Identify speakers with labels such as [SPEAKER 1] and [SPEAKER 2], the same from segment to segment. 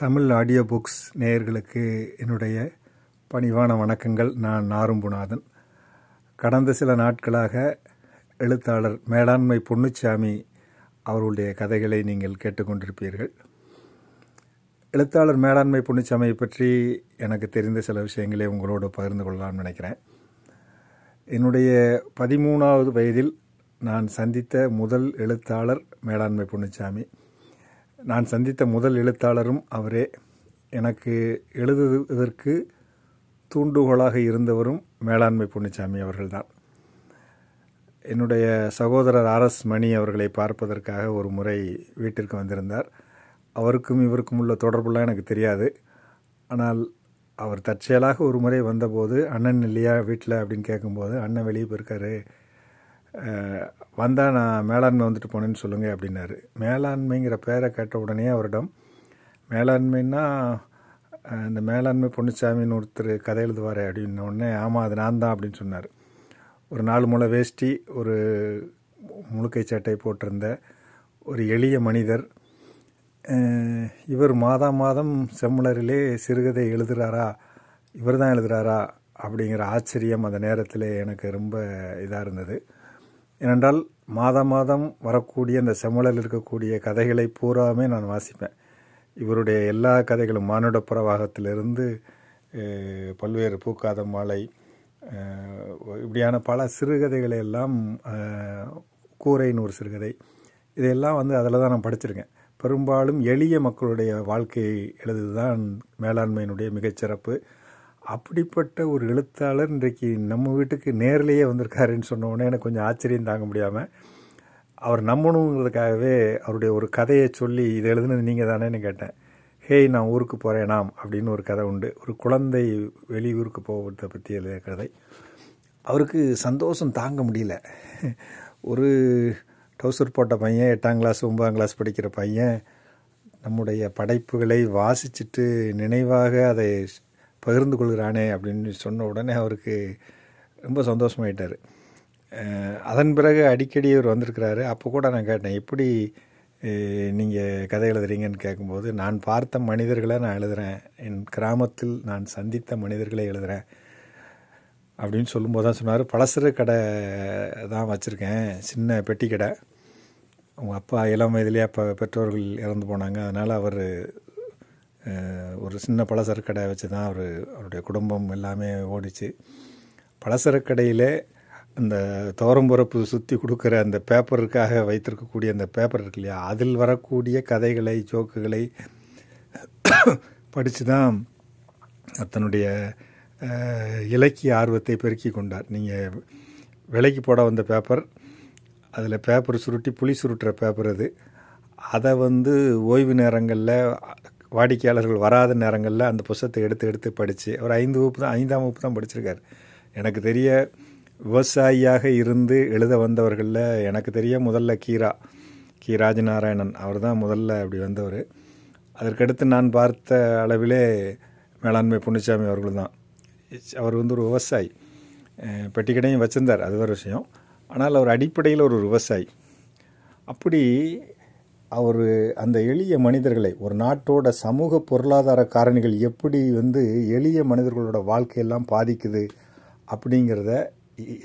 [SPEAKER 1] Tamil audio books நேயர்களுக்கு என்னுடைய பணிவான வணக்கங்கள். நான் நாரும்புநாதன் கடந்த சில நாட்களாக எழுத்தாளர் மேலாண்மை பொன்னுச்சாமி அவர்களுடைய கதைகளை நீங்கள் கேட்டுக்கொண்டிருப்பீர்கள். எழுத்தாளர் மேலாண்மை பொன்னுச்சாமியை பற்றி எனக்கு தெரிந்த சில விஷயங்களை உங்களோடு பகிர்ந்து கொள்ளலாம்னு நினைக்கிறேன். என்னுடைய பதிமூணாவது வயதில் நான் சந்தித்த முதல் எழுத்தாளர் மேலாண்மை பொன்னுச்சாமி. நான் சந்தித்த முதல் எழுத்தாளரும் அவரே. எனக்கு எழுதுவதற்கு தூண்டுகோலாக இருந்தவரும் மேலாண்மை பொன்னிச்சாமி அவர்கள்தான். என்னுடைய சகோதரர் ஆர்எஸ் மணி அவர்களை பார்ப்பதற்காக ஒரு முறை வீட்டிற்கு வந்திருந்தார். அவருக்கும் இவருக்கும் உள்ள தொடர்புலாம் எனக்கு தெரியாது. ஆனால் அவர் தற்செயலாக ஒரு முறை வந்தபோது அண்ணன் இல்லையா வீட்டில்? அப்படின்னு கேட்கும்போது அண்ணன் வெளியே போயிருக்காரு. வந்தால் நான் மேலாண்மை வந்துட்டு போனேன்னு சொல்லுங்கள் அப்படின்னாரு. மேலாண்மைங்கிற பேரை கேட்ட உடனே அவரிடம் மேலாண்மைன்னா இந்த மேலாண்மை பொன்னுச்சாமின்னு ஒருத்தர் கதை எழுதுவார் அப்படின்ன உடனே ஆமாம் அது நான் தான் அப்படின்னு சொன்னார். ஒரு நாலு முளை வேஷ்டி ஒரு முழுக்கை சட்டை போட்டிருந்த ஒரு எளிய மனிதர் இவர் மாதம் மாதம் செம்மலரிலே சிறுகதை எழுதுகிறாரா இவர் தான் எழுதுகிறாரா அப்படிங்கிற ஆச்சரியம் அந்த நேரத்தில் எனக்கு ரொம்ப இதாக இருந்தது. ஏனென்றால் மாதம் மாதம் வரக்கூடிய அந்த செம்மலில் இருக்கக்கூடிய கதைகளை பூராமே நான் வாசிப்பேன். இவருடைய எல்லா கதைகளும் மானுட பிரவாகத்திலிருந்து பல்வேறு பூக்காத மாலை இப்படியான பல சிறுகதைகளை எல்லாம் கூரைன்னு ஒரு சிறுகதை. இதையெல்லாம் வந்து அதில் தான் நான் படிச்சிருக்கேன். பெரும்பாலும் எளிய மக்களுடைய வாழ்க்கையை எழுதுதான் மேலாண்மையினுடைய மிகச்சிறப்பு. அப்படிப்பட்ட ஒரு எழுத்தாளர் இன்றைக்கு நம்ம வீட்டுக்கு நேரிலேயே வந்திருக்காருன்னு சொன்ன உடனே எனக்கு கொஞ்சம் ஆச்சரியம் தாங்க முடியாமல் அவர் நம்பணுங்கிறதுக்காகவே அவருடைய ஒரு கதையை சொல்லி இதை எழுதுனது நீங்கள் தானேன்னு கேட்டேன். ஹேய் நான் ஊருக்கு போகிறேன் நாம் அப்படின்னு ஒரு கதை உண்டு. ஒரு குழந்தை வெளியூருக்கு போகிறத பற்றி எழுதிய கதை. அவருக்கு சந்தோஷம் தாங்க முடியல. ஒரு டவுசர் போட்ட பையன் எட்டாம் கிளாஸ் ஒன்பதாம் கிளாஸ் படிக்கிற பையன் நம்முடைய படைப்புகளை வாசிச்சுட்டு நினைவாக அதை பகிர்ந்து கொள்கிறானே அப்படின்னு சொன்ன உடனே அவருக்கு ரொம்ப சந்தோஷமாயிட்டார். அதன் பிறகு அடிக்கடி அவர் வந்திருக்கிறாரு. அப்போ கூட நான் கேட்டேன் எப்படி நீங்கள் கதை எழுதுறீங்கன்னு கேட்கும்போது நான் பார்த்த மனிதர்களை நான் எழுதுகிறேன் என் கிராமத்தில் நான் சந்தித்த மனிதர்களை எழுதுகிறேன் அப்படின்னு சொல்லும்போது தான் சொன்னார். பலசர கடை தான் வச்சுருக்கேன். சின்ன பெட்டி கடை. அவங்க அப்பா இளம் வயதுலேயே அப்போ பெற்றோர்கள் இறந்து போனாங்க. அதனால் அவர் ஒரு சின்ன பலசரக்கு கடை வச்சு தான் அவர் அவருடைய குடும்பம் எல்லாமே ஓடிச்சு. பலசரக்கு கடையில் அந்த துவரம்புறப்பு சுற்றி கொடுக்குற அந்த பேப்பருக்காக வைத்திருக்கக்கூடிய அந்த பேப்பர் இருக்கு இல்லையா? அதில் வரக்கூடிய கதைகளை ஜோக்குகளை படித்து தான் தன்னுடைய இலக்கிய ஆர்வத்தை பெருக்கி கொண்டார். நீங்கள் விலைக்கு போட வந்த பேப்பர் அதில் பேப்பர் சுருட்டி புளி சுருட்டுற பேப்பர் அது. அதை வந்து ஓய்வு நேரங்களில் வாடிக்கையாளர்கள் வராத நேரங்களில் அந்த புஸ்தத்தை எடுத்து எடுத்து படித்து அவர் ஐந்து வகுப்பு தான் ஐந்தாம் வகுப்பு தான் படிச்சிருக்கார். எனக்கு தெரிய விவசாயியாக இருந்து எழுத வந்தவர்களில் எனக்கு தெரிய முதல்ல கீரா கி. ராஜநாராயணன். அவர் தான் முதல்ல அப்படி வந்தவர். அதற்கடுத்து நான் பார்த்த அளவிலே மேலாண்மை புண்ணிச்சாமி அவர்கள் தான். அவர் வந்து ஒரு விவசாயி. பெட்டிக்கடையும் வச்சுருந்தார். அது ஒரு விஷயம். ஆனால் அவர் அடிப்படையில் ஒரு விவசாயி. அப்படி அவர் அந்த எளிய மனிதர்களை ஒரு நாட்டோட சமூக பொருளாதார காரணிகள் எப்படி வந்து எளிய மனிதர்களோட வாழ்க்கையெல்லாம் பாதிக்குது அப்படிங்கிறத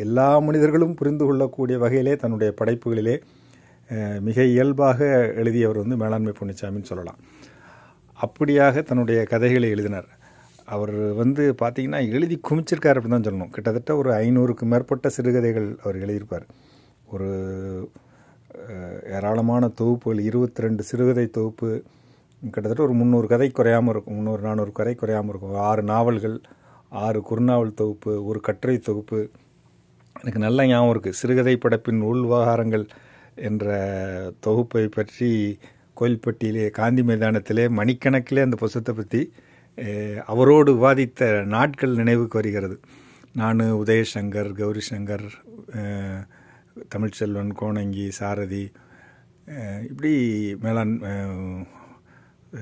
[SPEAKER 1] எல்லா மனிதர்களும் புரிந்து கொள்ளக்கூடிய வகையிலே தன்னுடைய படைப்புகளிலே மிக இயல்பாக எழுதியவர் வந்து மேலாண்மை பொன்னிச்சாமின்னு சொல்லலாம். அப்படியாக தன்னுடைய கதைகளை எழுதினார். அவர் வந்து பார்த்திங்கன்னா எழுதி குமிச்சிருக்கார் அப்படின்னு தான் சொல்லணும். கிட்டத்தட்ட ஒரு ஐநூறுக்கு மேற்பட்ட சிறுகதைகள் அவர் எழுதியிருப்பார். ஒரு ஏராளமான தொகுப்புகள். இருபத்தி ரெண்டு சிறுகதை தொகுப்பு. கிட்டத்தட்ட ஒரு முந்நூறு கதை குறையாமல் இருக்கும். முந்நூறு நானூறு கதை குறையாமல் இருக்கும். ஆறு நாவல்கள் ஆறு குறுநாவல் தொகுப்பு ஒரு கட்டுரை தொகுப்பு. எனக்கு நல்ல ஞாபகம் இருக்குது சிறுகதை படைப்பின் உள் விவகாரங்கள் என்ற தொகுப்பை பற்றி கோயில்பட்டியிலே காந்தி மைதானத்திலே மணிக்கணக்கிலே அந்த புஸ்தத்தை பற்றி அவரோடு விவாதித்த நாட்கள் நினைவுக்கு வருகிறது. நான் உதயசங்கர் கௌரி சங்கர் தமிழ்ச்செல்வன் கோணங்கி சாரதி இப்படி மேலாண்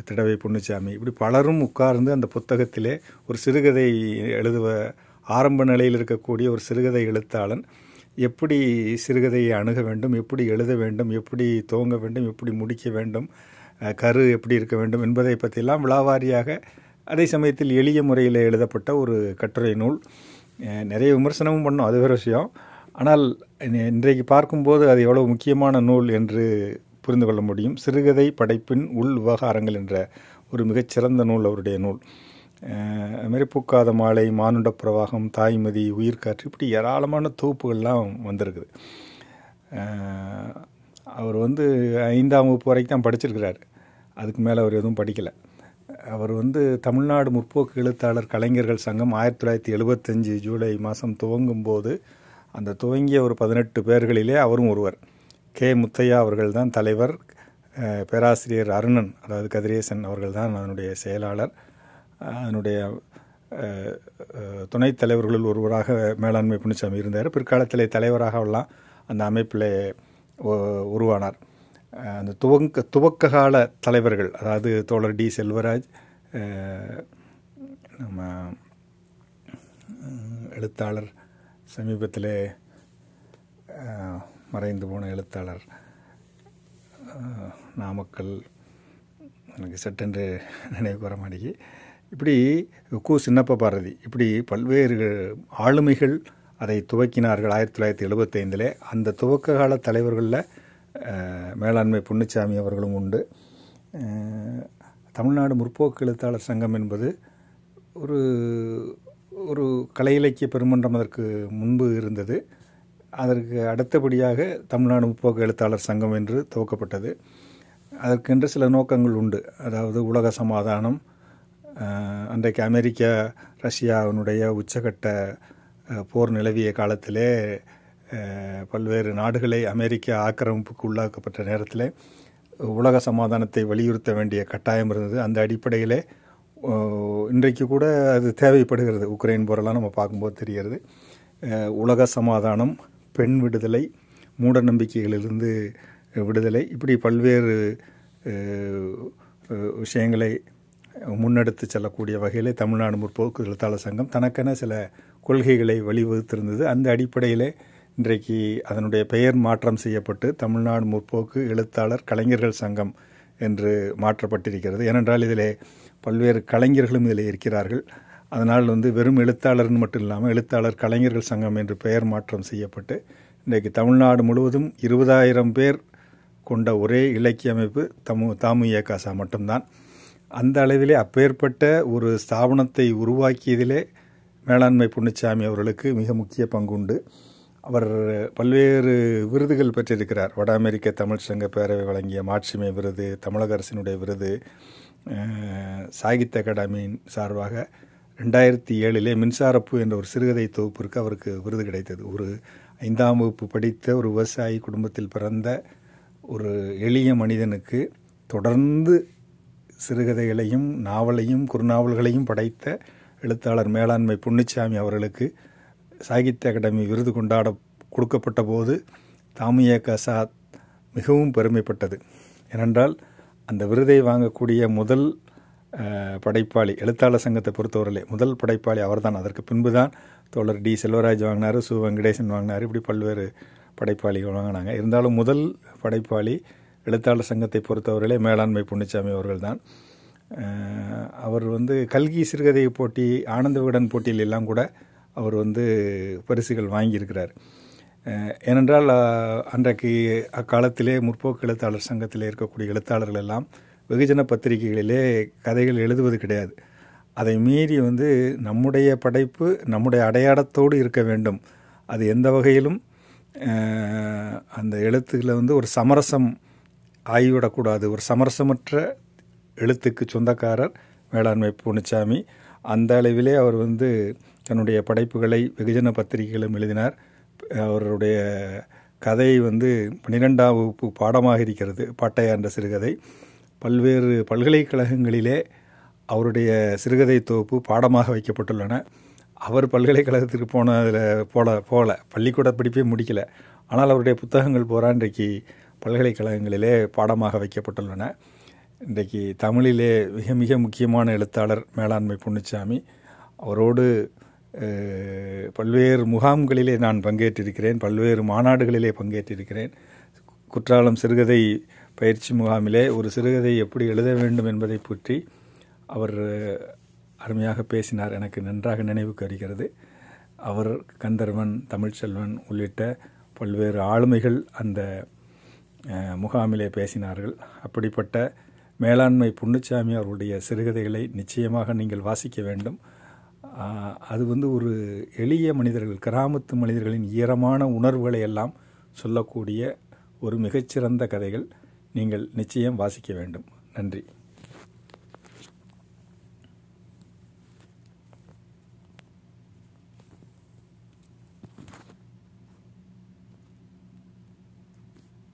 [SPEAKER 1] திடவை பொன்னுச்சாமி இப்படி பலரும் உட்கார்ந்து அந்த புத்தகத்திலே ஒரு சிறுகதை எழுதுவ ஆரம்ப நிலையில் இருக்கக்கூடிய ஒரு சிறுகதை எழுத்தாளன் எப்படி சிறுகதையை அணுக வேண்டும் எப்படி எழுத வேண்டும் எப்படி துவங்க வேண்டும் எப்படி முடிக்க வேண்டும் கரு எப்படி இருக்க வேண்டும் என்பதை பற்றியெல்லாம் விழாவாரியாக அதே சமயத்தில் எளிய முறையில் எழுதப்பட்ட ஒரு கட்டுரை நூல். நிறைய விமர்சனமும் பண்ணோம் அது வேறு விஷயம். ஆனால் இன்றைக்கு பார்க்கும்போது அது எவ்வளவு முக்கியமான நூல் என்று புரிந்து கொள்ள முடியும். சிறுகதை படைப்பின் உள் விவகாரங்கள் என்ற ஒரு மிகச்சிறந்த நூல் அவருடைய நூல். அஹ், பூக்காத மாலை மானுட பிரவாகம் தாய்மதி உயிர்காற்று இப்படி ஏராளமான தொகுப்புகள்லாம் வந்திருக்குது. அவர் வந்து ஐந்தாம் வகுப்பு வரைக்கும் தான் படிச்சிருக்கிறார். அதுக்கு மேலே அவர் எதுவும் படிக்கலை. அவர் வந்து தமிழ்நாடு முற்போக்கு எழுத்தாளர் கலைஞர்கள் சங்கம் ஆயிரத்தி தொள்ளாயிரத்தி எழுபத்தஞ்சு ஜூலை மாதம் துவங்கும் போது அந்த துவங்கிய ஒரு பதினெட்டு பேர்களிலே அவரும் ஒருவர். கே. முத்தையா அவர்கள் தான் தலைவர் பேராசிரியர் அருணன் அதாவது கதிரேசன் அவர்கள் தான் அதனுடைய செயலாளர். அதனுடைய துணைத் தலைவர்களுள் ஒருவராக மேலாண்மை புனிச்சாமி இருந்தார். பிற்காலத்தில் தலைவராக எல்லாம் அந்த அமைப்பில் உருவானார். அந்த துவங்க துவக்க கால தலைவர்கள் அதாவது தோழர் டி. செல்வராஜ் நம்ம எழுத்தாளர் சமீபத்திலே மறைந்து போன எழுத்தாளர் நாமக்கல் எனக்கு சட்டென்று நினைவு வர மாட்டேங்கி இப்படி கு சின்னப்ப பாரதி இப்படி பல்வேறு ஆளுமைகள் அதை துவக்கினார்கள் ஆயிரத்தி தொள்ளாயிரத்தி எழுபத்தைந்தில். அந்த துவக்க கால தலைவர்களில் மேலாண்மை பொன்னுச்சாமி அவர்களும் உண்டு. தமிழ்நாடு முற்போக்கு எழுத்தாளர் சங்கம் என்பது ஒரு ஒரு கலை இலக்கிய பெருமன்றம் அதற்கு முன்பு இருந்தது. அதற்கு அடுத்தபடியாக தமிழ்நாடு முற்போக்கு எழுத்தாளர் சங்கம் என்று துவக்கப்பட்டது. அதற்கென்று சில நோக்கங்கள் உண்டு. அதாவது உலக சமாதானம் அன்றைக்கு அமெரிக்கா ரஷ்யாவினுடைய உச்சகட்ட போர் நிலவிய காலத்திலே பல்வேறு நாடுகளை அமெரிக்க ஆக்கிரமிப்புக்கு உள்ளாக்கப்பட்ட நேரத்தில் உலக சமாதானத்தை வலியுறுத்த வேண்டிய கட்டாயம் இருந்தது. அந்த அடிப்படையிலே இன்றைக்கு கூட அது தேவைப்படுகிறது. உக்ரைன் போரெல்லாம் நம்ம பார்க்கும்போது தெரிகிறது. உலக சமாதானம் பெண் விடுதலை மூட நம்பிக்கைகளிலிருந்து விடுதலை இப்படி பல்வேறு விஷயங்களை முன்னெடுத்து செல்லக்கூடிய வகையிலே தமிழ்நாடு முற்போக்கு எழுத்தாளர் சங்கம் தனக்கென சில கொள்கைகளை வழிவகுத்திருந்தது. அந்த அடிப்படையில் இன்றைக்கு அதனுடைய பெயர் மாற்றம் செய்யப்பட்டு தமிழ்நாடு முற்போக்கு எழுத்தாளர் கலைஞர்கள் சங்கம் என்று மாற்றப்பட்டிருக்கிறது. ஏனென்றால் இதிலே பல்வேறு கலைஞர்களும் இதில் இருக்கிறார்கள். அதனால் வந்து வெறும் எழுத்தாளர்னு மட்டும் இல்லாமல் எழுத்தாளர் கலைஞர்கள் சங்கம் என்று பெயர் மாற்றம் செய்யப்பட்டு இன்றைக்கு தமிழ்நாடு முழுவதும் இருபதாயிரம் பேர் கொண்ட ஒரே இலக்கிய அமைப்பு தமு தாமு இயக்காசா மட்டும்தான். அந்த அளவிலே அப்பேற்பட்ட ஒரு ஸ்தாபனத்தை உருவாக்கியதிலே மேலாண்மை பொன்னுச்சாமி அவர்களுக்கு மிக முக்கிய பங்குண்டு. அவர் பல்வேறு விருதுகள் பெற்றிருக்கிறார். வட அமெரிக்க தமிழ் சங்க பேரவை வழங்கிய மாட்சிமை விருது தமிழக அரசினுடைய விருது சாகித்ய அகாடமியின் சார்பாக ரெண்டாயிரத்தி ஏழிலே மின்சாரப்பு என்ற ஒரு சிறுகதை தொகுப்பிற்கு அவருக்கு விருது கிடைத்தது. ஒரு ஐந்தாம் வகுப்பு படித்த ஒரு விவசாயி குடும்பத்தில் பிறந்த ஒரு எளிய மனிதனுக்கு தொடர்ந்து சிறுகதைகளையும் நாவலையும் குறுநாவல்களையும் படைத்த எழுத்தாளர் மேலாண்மை புன்னிச்சாமி அவர்களுக்கு சாகித்ய அகாடமி விருது கொண்டாட கொடுக்கப்பட்ட போது தாமியா கசாத் மிகவும் பெருமைப்பட்டது. ஏனென்றால் அந்த விருதை வாங்கக்கூடிய முதல் படைப்பாளி எழுத்தாளர் சங்கத்தை பொறுத்தவரையிலே முதல் படைப்பாளி அவர்தான். அதற்கு பின்பு தான் தோழர் டி. செல்வராஜ் வாங்கினார் சு. வெங்கடேசன் வாங்கினார் இப்படி பல்வேறு படைப்பாளிகள் வாங்கினாங்க. இருந்தாலும் முதல் படைப்பாளி எழுத்தாளர் சங்கத்தை பொறுத்தவரையிலே மேலாண்மை புண்ணிச்சாமி அவர்கள் தான் அவர் வந்து கல்கி சிறுகதை போட்டி ஆனந்த விகடன் போட்டியில் எல்லாம் கூட அவர் வந்து பரிசுகள் வாங்கியிருக்கிறார். ஏனென்றால் அன்றைக்கு அக்காலத்திலே முற்போக்கு எழுத்தாளர் சங்கத்தில் இருக்கக்கூடிய எழுத்தாளர்கள் எல்லாம் வெகுஜன பத்திரிகைகளிலே கதைகள் எழுதுவது கிடையாது. அதை மீறி வந்து நம்முடைய படைப்பு நம்முடைய அடையாளத்தோடு இருக்க வேண்டும். அது எந்த வகையிலும் அந்த எழுத்துக்களை வந்து ஒரு சமரசம் ஆகிவிடக்கூடாது. ஒரு சமரசமற்ற எழுத்துக்கு சொந்தக்காரர் வேளாண்மை பூனிச்சாமி அந்த அளவிலே அவர் வந்து தன்னுடைய படைப்புகளை வெகுஜன பத்திரிகைகளும் எழுதினார். அவருடைய கதை வந்து பன்னிரெண்டாம் வகுப்பு பாடமாக இருக்கிறது பாட்டையா என்ற சிறுகதை. பல்வேறு பல்கலைக்கழகங்களிலே அவருடைய சிறுகதை தொகுப்பு பாடமாக வைக்கப்பட்டுள்ளன. அவர் பல்கலைக்கழகத்திற்கு போனதில் போல போல பள்ளிக்கூட படிப்பே முடிக்கல. ஆனால் அவருடைய புத்தகங்கள் பூரா இன்றைக்கு பல்கலைக்கழகங்களிலே பாடமாக வைக்கப்பட்டுள்ளன. இன்றைக்கு தமிழிலே மிக மிக முக்கியமான எழுத்தாளர் மேலாண்மை பொன்னுச்சாமி. அவரோடு பல்வேறு முகாம்களிலே நான் பங்கேற்றிருக்கிறேன் பல்வேறு மாநாடுகளிலே பங்கேற்றிருக்கிறேன். குற்றாலம் சிறுகதை பயிற்சி முகாமிலே ஒரு சிறுகதை எப்படி எழுத வேண்டும் என்பதை பற்றி அவர் அருமையாக பேசினார். எனக்கு நன்றாக நினைவுக்கு வருகிறது. அவர் கந்தர்வன் தமிழ்ச்செல்வன் உள்ளிட்ட பல்வேறு ஆளுமைகள் அந்த முகாமிலே பேசினார்கள். அப்படிப்பட்ட மேலாண்மை புண்ணுச்சாமி அவருடைய சிறுகதைகளை நிச்சயமாக நீங்கள் வாசிக்க வேண்டும். அது வந்து ஒரு எளிய மனிதர்கள் கிராமத்து மனிதர்களின் ஈரமான உணர்வுகளை எல்லாம் சொல்லக்கூடிய ஒரு மிகச்சிறந்த கதைகள் நீங்கள் நிச்சயம் வாசிக்க வேண்டும். நன்றி.